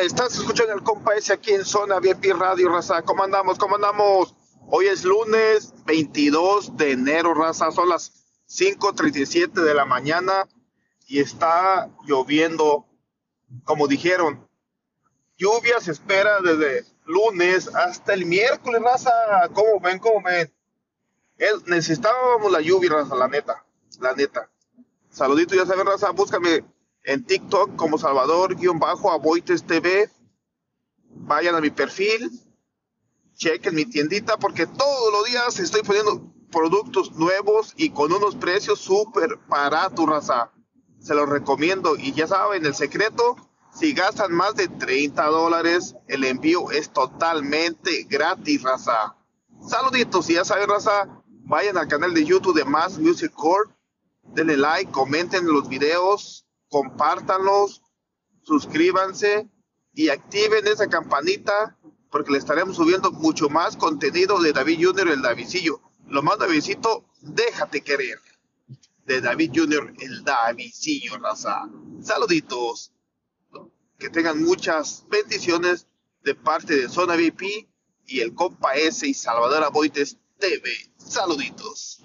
Estás escuchando el compa ese aquí en Zona VIP Radio, raza. ¿Cómo andamos? ¿Cómo andamos? Hoy es lunes 22 de enero, raza. Son las 5.37 de la mañana y está lloviendo. Como dijeron, lluvia se espera desde lunes hasta el miércoles, raza. ¿Cómo ven? ¿Cómo ven? Es- necesitábamos la lluvia, raza, la neta. La neta. Saludito, ya saben, raza. Búscame en TikTok como Salvador-Aboites TV. Vayan a mi perfil. Chequen mi tiendita porque todos los días estoy poniendo productos nuevos y con unos precios súper baratos, raza. Se los recomiendo. Y ya saben, el secreto, si gastan más de 30 dólares, el envío es totalmente gratis, raza. Saluditos, y ya saben, raza, vayan al canal de YouTube de Más Music Core. Denle like, comenten los videos, compártanlos, suscríbanse y activen esa campanita porque le estaremos subiendo mucho más contenido de David Junior el Davidcillo. Lo más Davidcito, déjate querer. De David Junior el Davidcillo, raza. Saluditos. Que tengan muchas bendiciones de parte de Zona VIP y el compa S y Salvador Aboites TV. Saluditos.